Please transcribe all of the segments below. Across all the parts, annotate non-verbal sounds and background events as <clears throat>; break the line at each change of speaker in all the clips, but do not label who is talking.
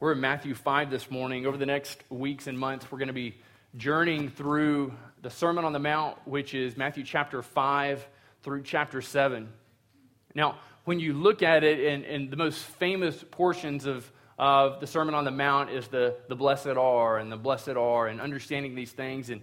We're in Matthew 5 this morning. Over the next weeks and months, we're going to be journeying through the Sermon on the Mount, which is Matthew chapter 5 through chapter 7. Now, when you look at it, and, and the most famous portions of, of the Sermon on the Mount is the, the blessed are and the blessed are, and understanding these things. And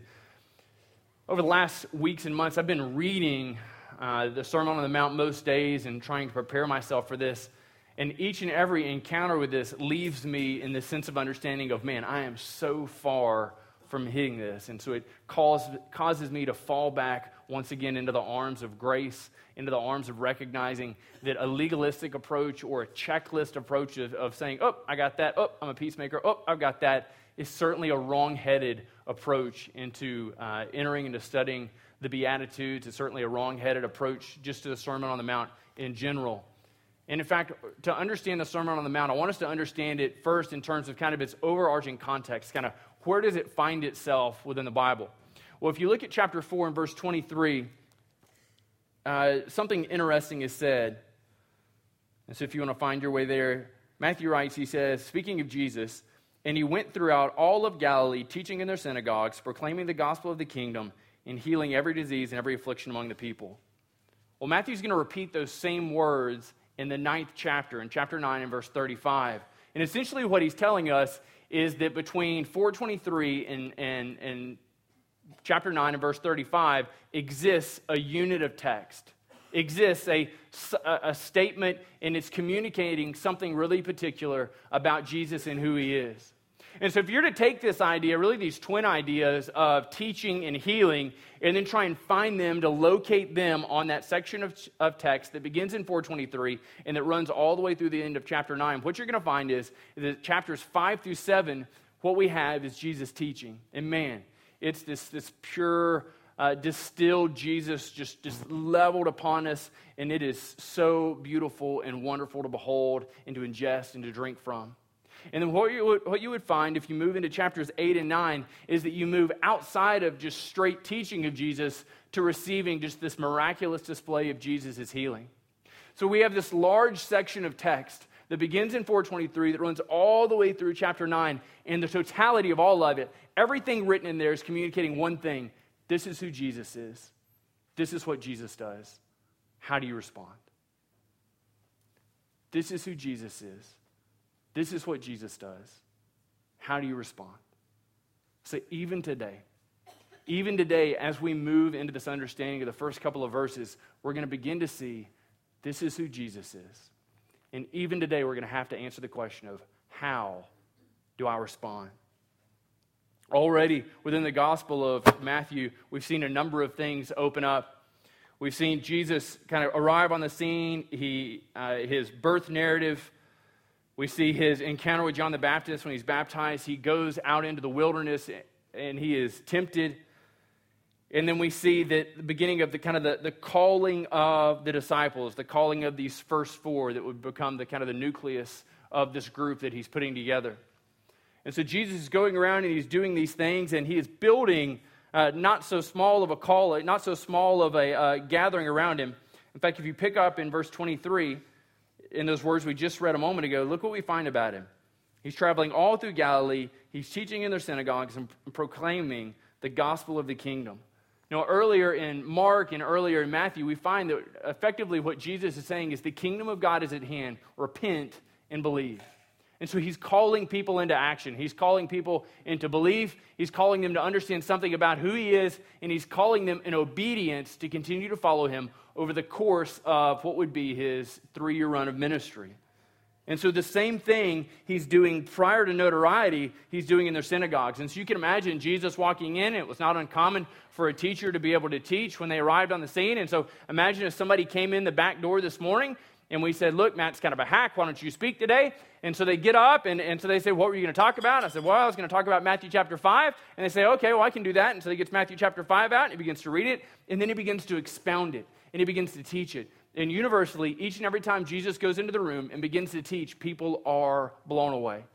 over the last weeks and months, I've been reading uh, the Sermon on the Mount most days and trying to prepare myself for this. And each and every encounter with this leaves me in the sense of understanding of, man, I am so far from hitting this. And so it causes, causes me to fall back once again into the arms of grace, into the arms of recognizing that a legalistic approach or a checklist approach of, of saying, oh, I got that, oh, I'm a peacemaker, oh, I've got that, is certainly a wrong headed approach into uh, entering into studying the Beatitudes. It's certainly a wrong headed approach just to the Sermon on the Mount in general. And in fact, to understand the Sermon on the Mount, I want us to understand it first in terms of kind of its overarching context, kind of where does it find itself within the Bible? Well, if you look at chapter 4 and verse 23, uh, something interesting is said. And so if you want to find your way there, Matthew writes, he says, speaking of Jesus, and he went throughout all of Galilee, teaching in their synagogues, proclaiming the gospel of the kingdom, and healing every disease and every affliction among the people. Well, Matthew's going to repeat those same words in the ninth chapter, in chapter 9 and verse 35. And essentially, what he's telling us is that between 423 and, and, and chapter 9 and verse 35 exists a unit of text, exists a, a statement, and it's communicating something really particular about Jesus and who he is. And so, if you're to take this idea, really these twin ideas of teaching and healing, and then try and find them to locate them on that section of, of text that begins in 423 and that runs all the way through the end of chapter 9, what you're going to find is that chapters 5 through 7, what we have is Jesus teaching. And man, it's this, this pure, uh, distilled Jesus just, just leveled upon us, and it is so beautiful and wonderful to behold and to ingest and to drink from. And then what you, would, what you would find if you move into chapters 8 and 9 is that you move outside of just straight teaching of Jesus to receiving just this miraculous display of Jesus' healing. So we have this large section of text that begins in 423 that runs all the way through chapter 9 and the totality of all of it everything written in there is communicating one thing. This is who jesus is. This is what jesus does. How do you respond? This is who jesus is this is what Jesus does. How do you respond? So, even today, even today, as we move into this understanding of the first couple of verses, we're going to begin to see this is who Jesus is. And even today, we're going to have to answer the question of how do I respond? Already within the Gospel of Matthew, we've seen a number of things open up. We've seen Jesus kind of arrive on the scene, he, uh, his birth narrative we see his encounter with John the Baptist when he's baptized. He goes out into the wilderness and he is tempted. And then we see that the beginning of the kind of the, the calling of the disciples, the calling of these first four that would become the kind of the nucleus of this group that he's putting together. And so Jesus is going around and he's doing these things and he is building uh, not so small of a call, not so small of a uh, gathering around him. In fact, if you pick up in verse 23, in those words we just read a moment ago, look what we find about him. He's traveling all through Galilee, he's teaching in their synagogues and proclaiming the gospel of the kingdom. Now, earlier in Mark and earlier in Matthew, we find that effectively what Jesus is saying is the kingdom of God is at hand. Repent and believe. And so he's calling people into action. He's calling people into belief. He's calling them to understand something about who he is, and he's calling them in obedience to continue to follow him over the course of what would be his three year run of ministry. And so, the same thing he's doing prior to notoriety, he's doing in their synagogues. And so, you can imagine Jesus walking in. It was not uncommon for a teacher to be able to teach when they arrived on the scene. And so, imagine if somebody came in the back door this morning and we said, Look, Matt's kind of a hack. Why don't you speak today? And so they get up and, and so they say, What were you going to talk about? And I said, Well, I was going to talk about Matthew chapter 5. And they say, Okay, well, I can do that. And so he gets Matthew chapter 5 out and he begins to read it. And then he begins to expound it and he begins to teach it. And universally, each and every time Jesus goes into the room and begins to teach, people are blown away.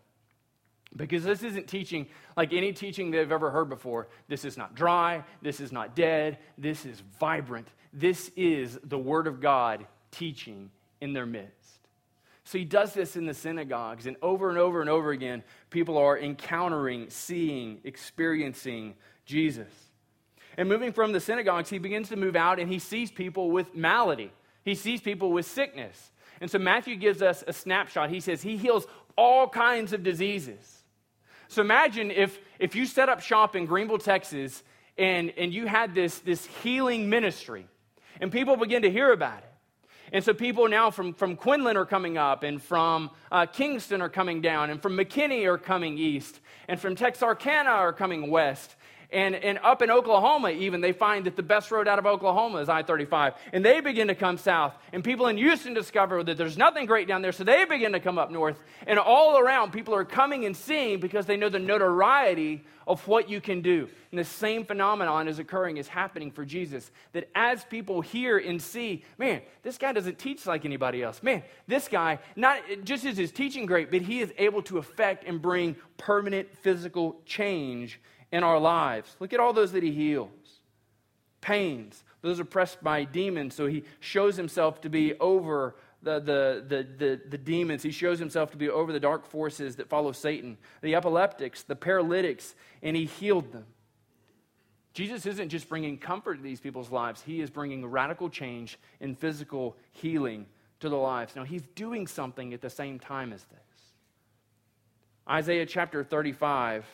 Because this isn't teaching like any teaching they've ever heard before. This is not dry. This is not dead. This is vibrant. This is the Word of God teaching in their midst. So he does this in the synagogues, and over and over and over again, people are encountering, seeing, experiencing Jesus. And moving from the synagogues, he begins to move out and he sees people with malady. He sees people with sickness. And so Matthew gives us a snapshot. He says he heals all kinds of diseases. So imagine if, if you set up shop in Greenville, Texas, and, and you had this, this healing ministry, and people begin to hear about it. And so people now from, from Quinlan are coming up, and from uh, Kingston are coming down, and from McKinney are coming east, and from Texarkana are coming west. And, and up in Oklahoma, even, they find that the best road out of Oklahoma is I 35. And they begin to come south. And people in Houston discover that there's nothing great down there, so they begin to come up north. And all around, people are coming and seeing because they know the notoriety of what you can do. And the same phenomenon is occurring, is happening for Jesus. That as people hear and see, man, this guy doesn't teach like anybody else. Man, this guy, not just is his teaching great, but he is able to affect and bring permanent physical change in our lives. Look at all those that he heals. Pains, those oppressed by demons. So he shows himself to be over the, the, the, the, the demons. He shows himself to be over the dark forces that follow Satan, the epileptics, the paralytics, and he healed them. Jesus isn't just bringing comfort to these people's lives, he is bringing radical change in physical healing to their lives. Now, he's doing something at the same time as this. Isaiah chapter 35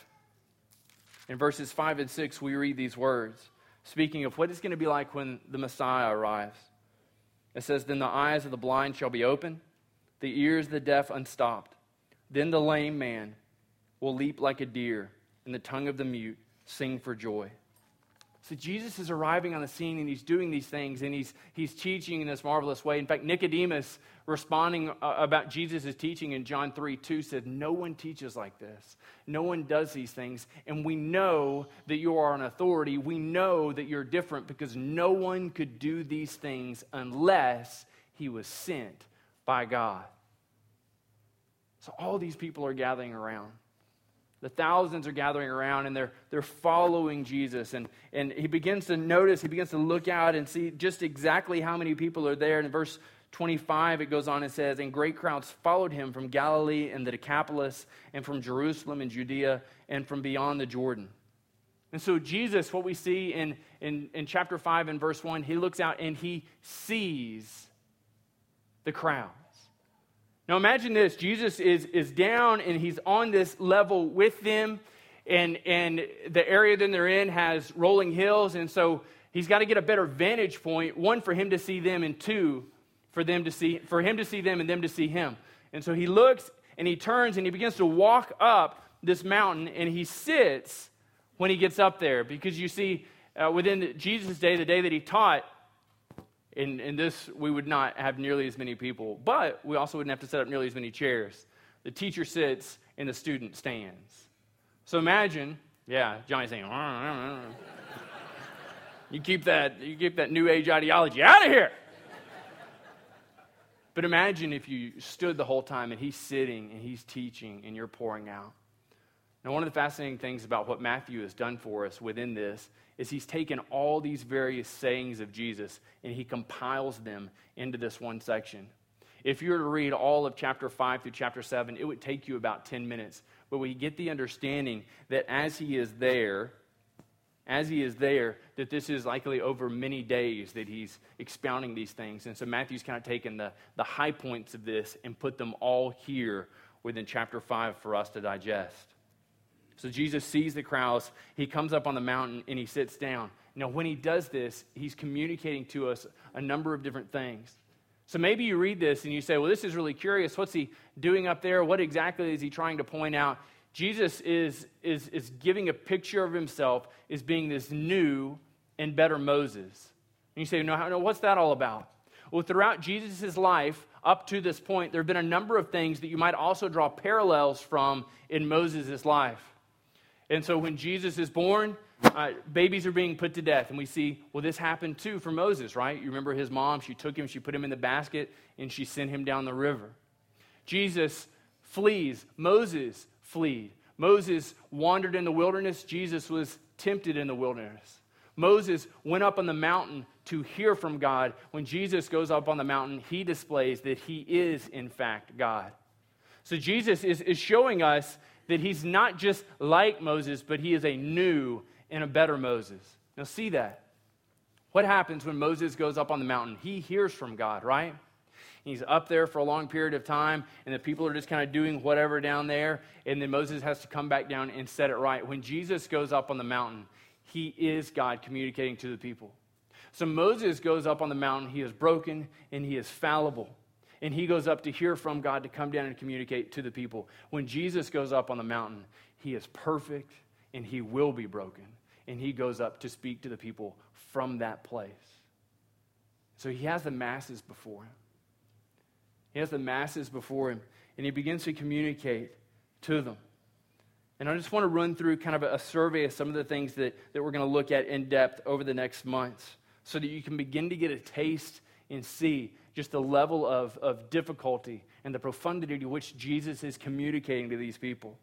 in verses 5 and 6, we read these words, speaking of what it's going to be like when the Messiah arrives. It says, Then the eyes of the blind shall be opened, the ears of the deaf unstopped. Then the lame man will leap like a deer, and the tongue of the mute sing for joy. So Jesus is arriving on the scene and he's doing these things and he's, he's teaching in this marvelous way. In fact, Nicodemus, responding uh, about Jesus' teaching in John 3 2, said, No one teaches like this. No one does these things. And we know that you are an authority. We know that you're different because no one could do these things unless he was sent by God. So all these people are gathering around. The thousands are gathering around and they're, they're following Jesus. And, and he begins to notice, he begins to look out and see just exactly how many people are there. And in verse 25, it goes on and says, And great crowds followed him from Galilee and the Decapolis, and from Jerusalem and Judea, and from beyond the Jordan. And so, Jesus, what we see in, in, in chapter 5 and verse 1, he looks out and he sees the crowd. Now imagine this Jesus is, is down and he's on this level with them, and, and the area that they're in has rolling hills, and so he's got to get a better vantage point one, for him to see them, and two, for, them to see, for him to see them and them to see him. And so he looks and he turns and he begins to walk up this mountain, and he sits when he gets up there because you see, uh, within Jesus' day, the day that he taught, in, in this, we would not have nearly as many people, but we also wouldn't have to set up nearly as many chairs. The teacher sits and the student stands. So imagine, yeah, Johnny's saying, <laughs> you keep that, you keep that new age ideology out of here. But imagine if you stood the whole time and he's sitting and he's teaching and you're pouring out. Now, one of the fascinating things about what Matthew has done for us within this is he's taken all these various sayings of Jesus and he compiles them into this one section. If you were to read all of chapter 5 through chapter 7, it would take you about 10 minutes. But we get the understanding that as he is there, as he is there, that this is likely over many days that he's expounding these things. And so Matthew's kind of taken the, the high points of this and put them all here within chapter 5 for us to digest. So Jesus sees the crowds. He comes up on the mountain and he sits down. Now, when he does this, he's communicating to us a number of different things. So maybe you read this and you say, well, this is really curious. What's he doing up there? What exactly is he trying to point out? Jesus is, is, is giving a picture of himself as being this new and better Moses. And you say, no, no what's that all about? Well, throughout Jesus' life, up to this point, there have been a number of things that you might also draw parallels from in Moses' life. And so when Jesus is born, uh, babies are being put to death. And we see, well, this happened too for Moses, right? You remember his mom, she took him, she put him in the basket, and she sent him down the river. Jesus flees, Moses fled. Moses wandered in the wilderness, Jesus was tempted in the wilderness. Moses went up on the mountain to hear from God. When Jesus goes up on the mountain, he displays that he is, in fact, God. So Jesus is, is showing us that he's not just like Moses, but he is a new and a better Moses. Now, see that. What happens when Moses goes up on the mountain? He hears from God, right? He's up there for a long period of time, and the people are just kind of doing whatever down there, and then Moses has to come back down and set it right. When Jesus goes up on the mountain, he is God communicating to the people. So Moses goes up on the mountain, he is broken and he is fallible. And he goes up to hear from God to come down and communicate to the people. When Jesus goes up on the mountain, he is perfect and he will be broken. And he goes up to speak to the people from that place. So he has the masses before him. He has the masses before him, and he begins to communicate to them. And I just want to run through kind of a survey of some of the things that, that we're going to look at in depth over the next months so that you can begin to get a taste and see just the level of, of difficulty and the profundity to which Jesus is communicating to these people.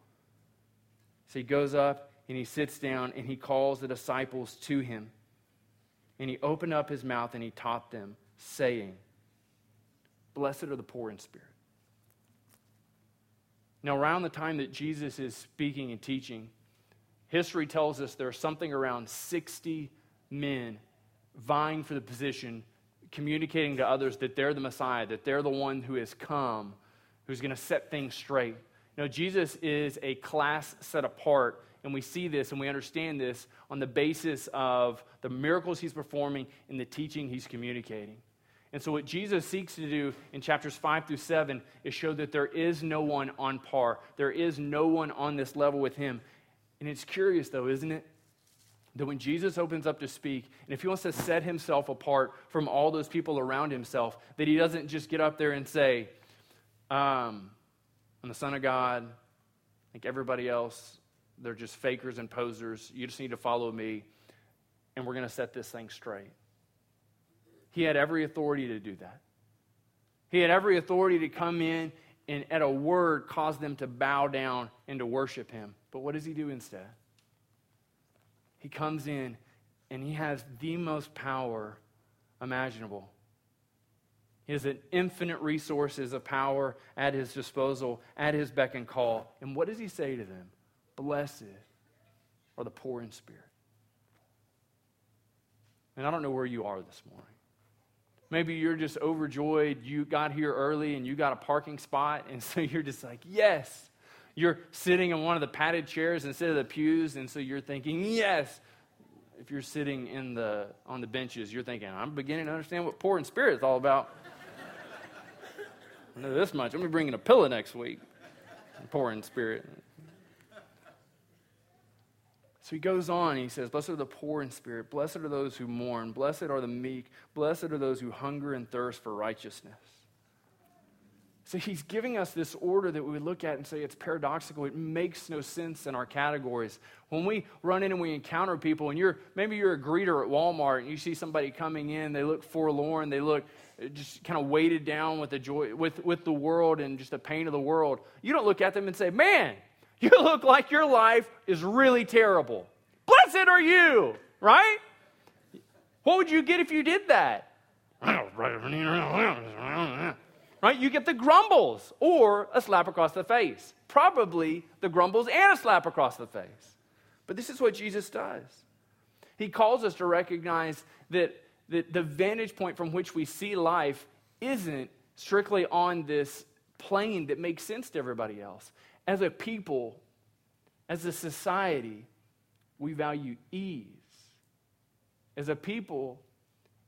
So he goes up and he sits down and he calls the disciples to him. And he opened up his mouth and he taught them, saying, Blessed are the poor in spirit. Now, around the time that Jesus is speaking and teaching, history tells us there are something around 60 men vying for the position, communicating to others that they're the Messiah, that they're the one who has come, who's going to set things straight. You know, Jesus is a class set apart, and we see this and we understand this on the basis of the miracles he's performing and the teaching he's communicating. And so, what Jesus seeks to do in chapters 5 through 7 is show that there is no one on par. There is no one on this level with him. And it's curious, though, isn't it? That when Jesus opens up to speak, and if he wants to set himself apart from all those people around himself, that he doesn't just get up there and say, um, I'm the Son of God, like everybody else, they're just fakers and posers. You just need to follow me, and we're going to set this thing straight. He had every authority to do that. He had every authority to come in and, at a word, cause them to bow down and to worship him. But what does he do instead? He comes in and he has the most power imaginable. He has an infinite resources of power at his disposal, at his beck and call. And what does he say to them? Blessed are the poor in spirit. And I don't know where you are this morning. Maybe you're just overjoyed. You got here early and you got a parking spot, and so <laughs> you're just like, yes. You're sitting in one of the padded chairs instead of the pews, and so you're thinking, yes. If you're sitting in the, on the benches, you're thinking, I'm beginning to understand what poor in spirit is all about. I know this much. I'm going to be bringing a pillow next week. Poor in spirit. So he goes on, he says, Blessed are the poor in spirit, blessed are those who mourn, blessed are the meek, blessed are those who hunger and thirst for righteousness. So he's giving us this order that we look at and say it's paradoxical. It makes no sense in our categories. When we run in and we encounter people, and you're maybe you're a greeter at Walmart and you see somebody coming in, they look forlorn, they look just kind of weighted down with the joy with, with the world and just the pain of the world. You don't look at them and say, Man, you <laughs> look like your life is really terrible. Blessed are you, right? What would you get if you did that? Right? You get the grumbles or a slap across the face. Probably the grumbles and a slap across the face. But this is what Jesus does. He calls us to recognize that, that the vantage point from which we see life isn't strictly on this plane that makes sense to everybody else as a people, as a society, we value ease. As a people,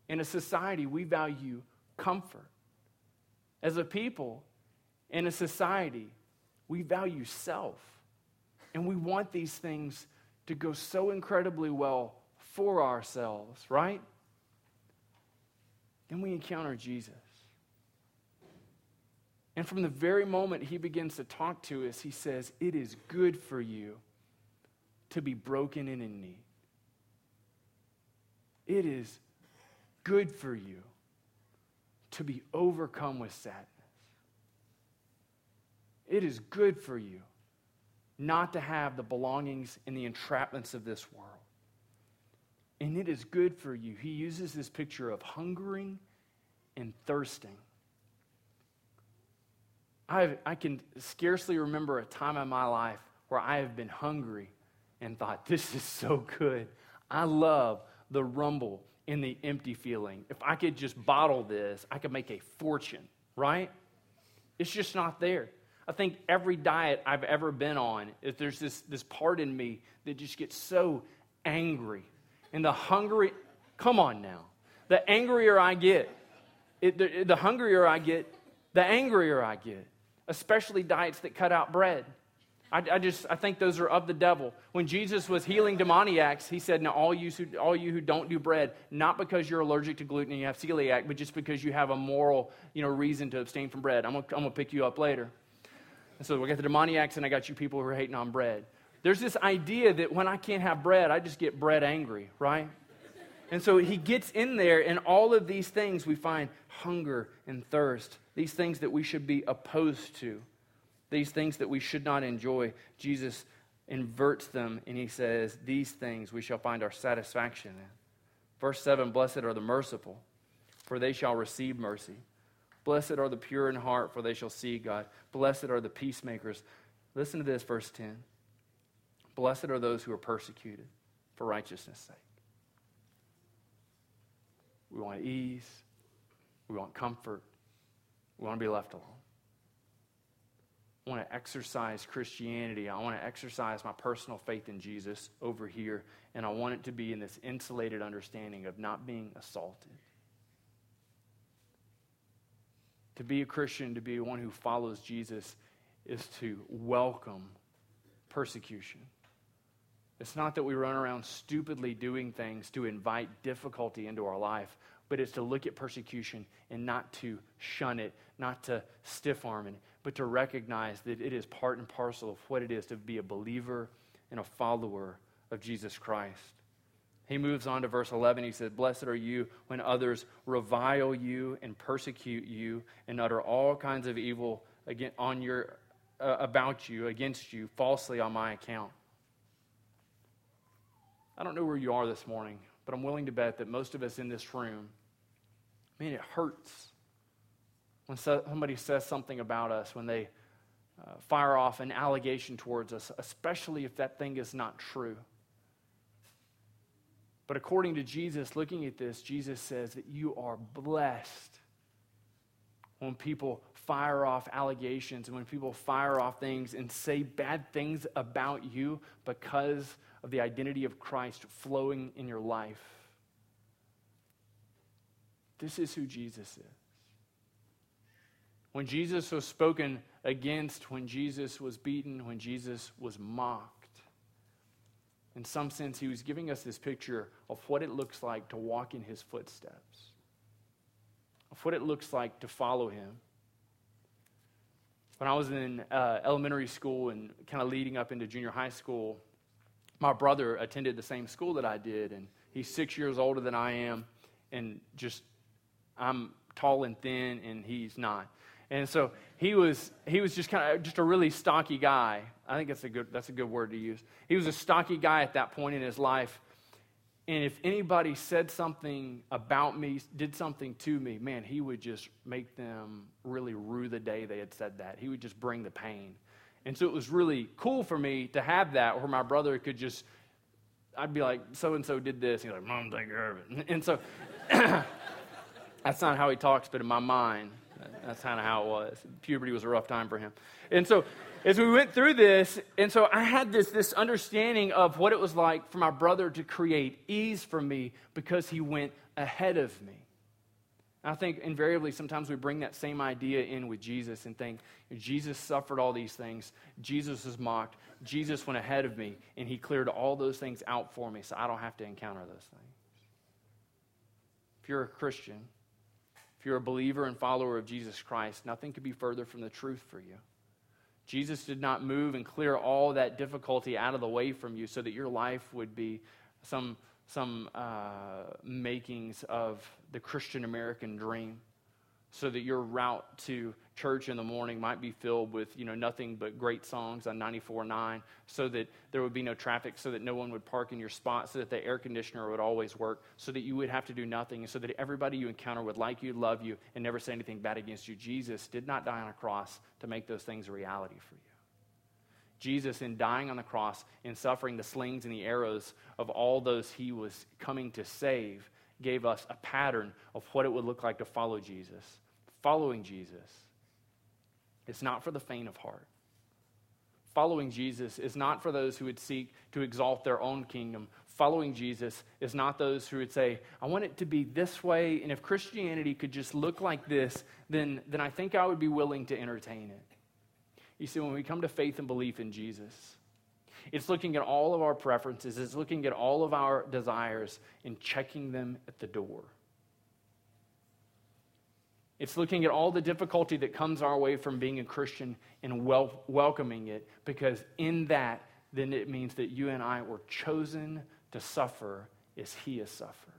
in a society, we value comfort. As a people, in a society, we value self. And we want these things to go so incredibly well for ourselves, right? Then we encounter Jesus. And from the very moment he begins to talk to us, he says, It is good for you to be broken and in need. It is good for you to be overcome with sadness. It is good for you not to have the belongings and the entrapments of this world. and it is good for you. He uses this picture of hungering and thirsting. i I can scarcely remember a time in my life where I have been hungry and thought, this is so good. I love the rumble in the empty feeling. If I could just bottle this, I could make a fortune, right? It's just not there. I think every diet I've ever been on, if there's this, this part in me that just gets so angry. And the hungry, come on now. The angrier I get, it, the, the hungrier I get, the angrier I get, especially diets that cut out bread. I, I, just I think those are of the devil. When Jesus was healing demoniacs, he said, "Now all you who, all you who don't do bread, not because you're allergic to gluten and you have celiac, but just because you have a moral, you know, reason to abstain from bread. I'm gonna, I'm gonna pick you up later." And so we got the demoniacs, and I got you people who are hating on bread. There's this idea that when I can't have bread, I just get bread angry, right? And so he gets in there, and all of these things we find hunger and thirst, these things that we should be opposed to. These things that we should not enjoy, Jesus inverts them and he says, These things we shall find our satisfaction in. Verse 7 Blessed are the merciful, for they shall receive mercy. Blessed are the pure in heart, for they shall see God. Blessed are the peacemakers. Listen to this, verse 10. Blessed are those who are persecuted for righteousness' sake. We want ease. We want comfort. We want to be left alone. I want to exercise Christianity. I want to exercise my personal faith in Jesus over here. And I want it to be in this insulated understanding of not being assaulted. To be a Christian, to be one who follows Jesus, is to welcome persecution. It's not that we run around stupidly doing things to invite difficulty into our life, but it's to look at persecution and not to shun it, not to stiff arm it, but to recognize that it is part and parcel of what it is to be a believer and a follower of Jesus Christ. He moves on to verse 11. He says, Blessed are you when others revile you and persecute you and utter all kinds of evil on your, uh, about you, against you, falsely on my account. I don't know where you are this morning, but I'm willing to bet that most of us in this room, man, it hurts when somebody says something about us, when they uh, fire off an allegation towards us, especially if that thing is not true. But according to Jesus, looking at this, Jesus says that you are blessed when people fire off allegations and when people fire off things and say bad things about you because of the identity of Christ flowing in your life. This is who Jesus is when Jesus was spoken against, when Jesus was beaten, when Jesus was mocked. In some sense, he was giving us this picture of what it looks like to walk in his footsteps, of what it looks like to follow him. When I was in uh, elementary school and kind of leading up into junior high school, my brother attended the same school that I did, and he's six years older than I am, and just I'm tall and thin, and he's not. And so he was, he was just kind of just a really stocky guy. I think that's a good, that's a good word to use. He was a stocky guy at that point in his life. And if anybody said something about me, did something to me, man, he would just make them really rue the day they had said that. He would just bring the pain. And so it was really cool for me to have that where my brother could just, I'd be like, so and so did this. He's like, Mom, take care of it. <laughs> And so <clears throat> that's not how he talks, but in my mind, that's kind of how it was. Puberty was a rough time for him. And so, as we went through this, and so I had this, this understanding of what it was like for my brother to create ease for me because he went ahead of me. I think invariably sometimes we bring that same idea in with Jesus and think, Jesus suffered all these things. Jesus was mocked. Jesus went ahead of me, and he cleared all those things out for me so I don't have to encounter those things. If you're a Christian, you're a believer and follower of Jesus Christ, nothing could be further from the truth for you. Jesus did not move and clear all that difficulty out of the way from you so that your life would be some, some uh, makings of the Christian American dream, so that your route to church in the morning might be filled with you know nothing but great songs on 94.9 so that there would be no traffic so that no one would park in your spot so that the air conditioner would always work so that you would have to do nothing so that everybody you encounter would like you love you and never say anything bad against you. Jesus did not die on a cross to make those things a reality for you. Jesus in dying on the cross and suffering the slings and the arrows of all those he was coming to save gave us a pattern of what it would look like to follow jesus. Following jesus it's not for the faint of heart. Following Jesus is not for those who would seek to exalt their own kingdom. Following Jesus is not those who would say, I want it to be this way, and if Christianity could just look like this, then, then I think I would be willing to entertain it. You see, when we come to faith and belief in Jesus, it's looking at all of our preferences, it's looking at all of our desires and checking them at the door. It's looking at all the difficulty that comes our way from being a Christian and wel- welcoming it, because in that, then it means that you and I were chosen to suffer as He has suffered.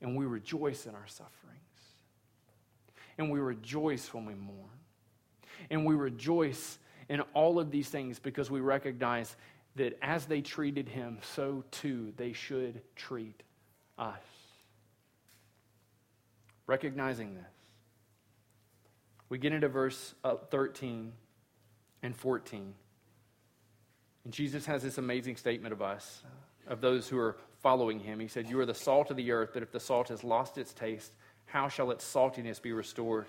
And we rejoice in our sufferings. And we rejoice when we mourn. And we rejoice in all of these things because we recognize that as they treated Him, so too they should treat us. Recognizing this we get into verse uh, 13 and 14. And Jesus has this amazing statement of us, of those who are following him. He said, You are the salt of the earth, but if the salt has lost its taste, how shall its saltiness be restored?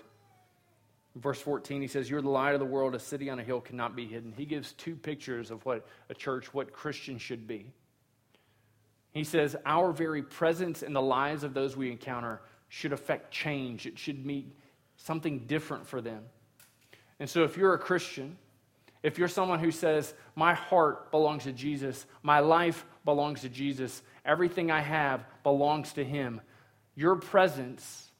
verse 14, he says, You're the light of the world. A city on a hill cannot be hidden. He gives two pictures of what a church, what Christians should be. He says, Our very presence in the lives of those we encounter should affect change. It should meet something different for them. And so, if you're a Christian, if you're someone who says, My heart belongs to Jesus, my life belongs to Jesus, everything I have belongs to Him, your presence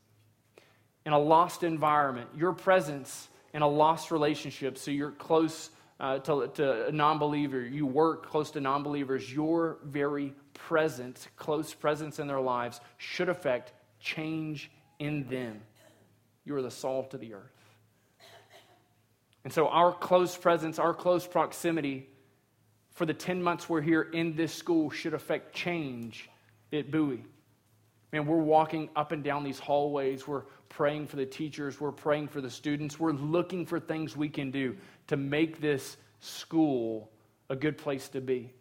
in a lost environment, your presence in a lost relationship, so you're close uh, to, to a non believer, you work close to non believers, your very presence, close presence in their lives, should affect change in them. You are the salt of the earth. And so, our close presence, our close proximity for the 10 months we're here in this school should affect change at Bowie. Man, we're walking up and down these hallways. We're praying for the teachers. We're praying for the students. We're looking for things we can do to make this school a good place to be.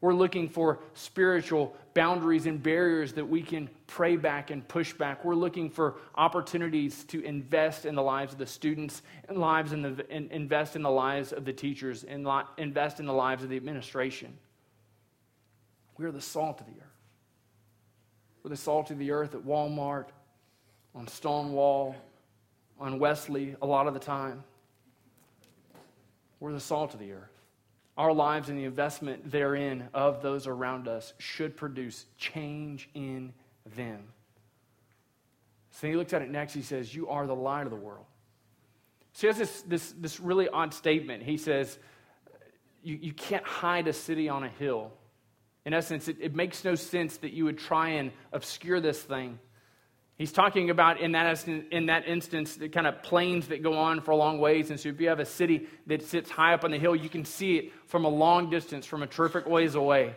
We're looking for spiritual boundaries and barriers that we can pray back and push back. We're looking for opportunities to invest in the lives of the students and lives in the, invest in the lives of the teachers and li- invest in the lives of the administration. We're the salt of the earth. We're the salt of the earth at Walmart, on Stonewall, on Wesley, a lot of the time. We're the salt of the earth our lives and the investment therein of those around us should produce change in them. So he looks at it next. He says, You are the light of the world. So he has this, this, this really odd statement. He says, you, you can't hide a city on a hill. In essence, it, it makes no sense that you would try and obscure this thing He's talking about in that, in that instance the kind of plains that go on for a long ways. And so if you have a city that sits high up on the hill, you can see it from a long distance, from a terrific ways away.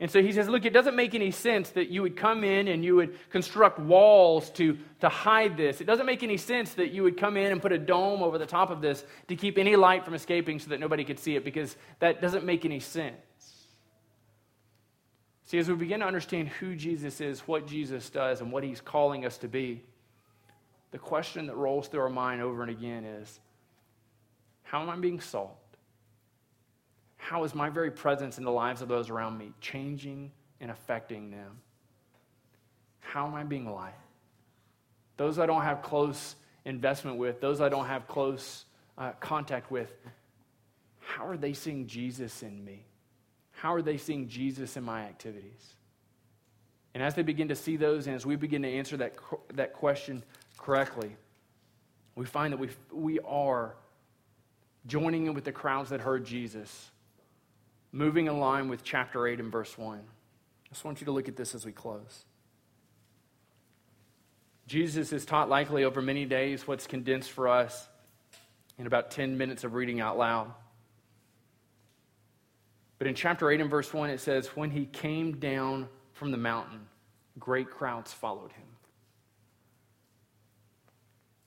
And so he says, look, it doesn't make any sense that you would come in and you would construct walls to, to hide this. It doesn't make any sense that you would come in and put a dome over the top of this to keep any light from escaping so that nobody could see it, because that doesn't make any sense. See, as we begin to understand who Jesus is, what Jesus does, and what he's calling us to be, the question that rolls through our mind over and again is how am I being salt? How is my very presence in the lives of those around me changing and affecting them? How am I being light? Those I don't have close investment with, those I don't have close uh, contact with, how are they seeing Jesus in me? How are they seeing Jesus in my activities? And as they begin to see those, and as we begin to answer that, that question correctly, we find that we, we are joining in with the crowds that heard Jesus, moving in line with chapter 8 and verse 1. I just want you to look at this as we close. Jesus is taught likely over many days what's condensed for us in about 10 minutes of reading out loud. But in chapter 8 and verse 1, it says, When he came down from the mountain, great crowds followed him.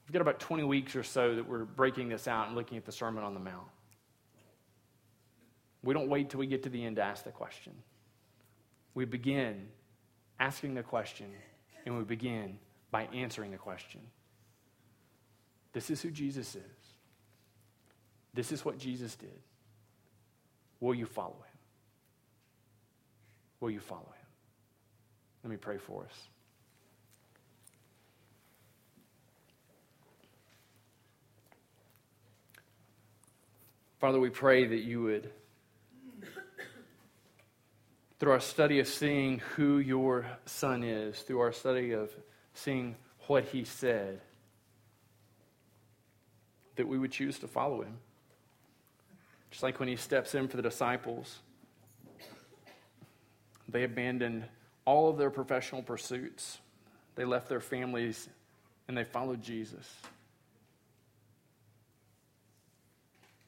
We've got about 20 weeks or so that we're breaking this out and looking at the Sermon on the Mount. We don't wait till we get to the end to ask the question. We begin asking the question, and we begin by answering the question. This is who Jesus is. This is what Jesus did. Will you follow him? Will you follow him? Let me pray for us. Father, we pray that you would, through our study of seeing who your Son is, through our study of seeing what he said, that we would choose to follow him. Just like when he steps in for the disciples, they abandoned all of their professional pursuits, they left their families, and they followed Jesus.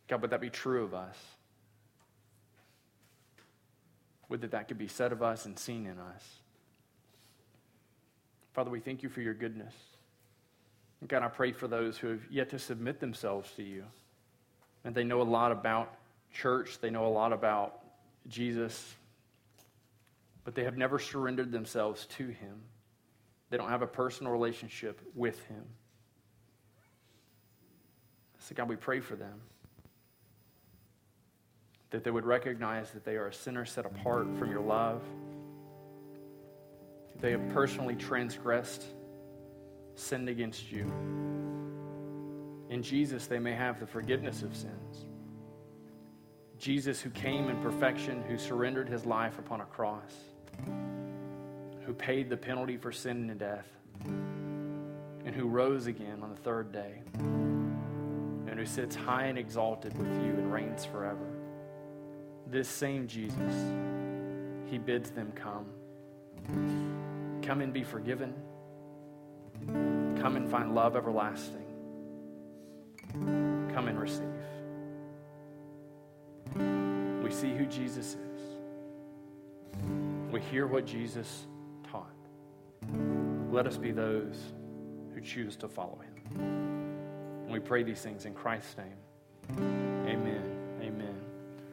God, would that be true of us? Would that that could be said of us and seen in us? Father, we thank you for your goodness. God, I pray for those who have yet to submit themselves to you. And they know a lot about church, they know a lot about Jesus, but they have never surrendered themselves to him. They don't have a personal relationship with him. So, God, we pray for them that they would recognize that they are a sinner set apart from your love. They have personally transgressed, sinned against you. In Jesus, they may have the forgiveness of sins. Jesus, who came in perfection, who surrendered his life upon a cross, who paid the penalty for sin and death, and who rose again on the third day, and who sits high and exalted with you and reigns forever this same Jesus, he bids them come. Come and be forgiven. Come and find love everlasting. Come and receive. We see who Jesus is. We hear what Jesus taught. Let us be those who choose to follow him. And we pray these things in Christ's name.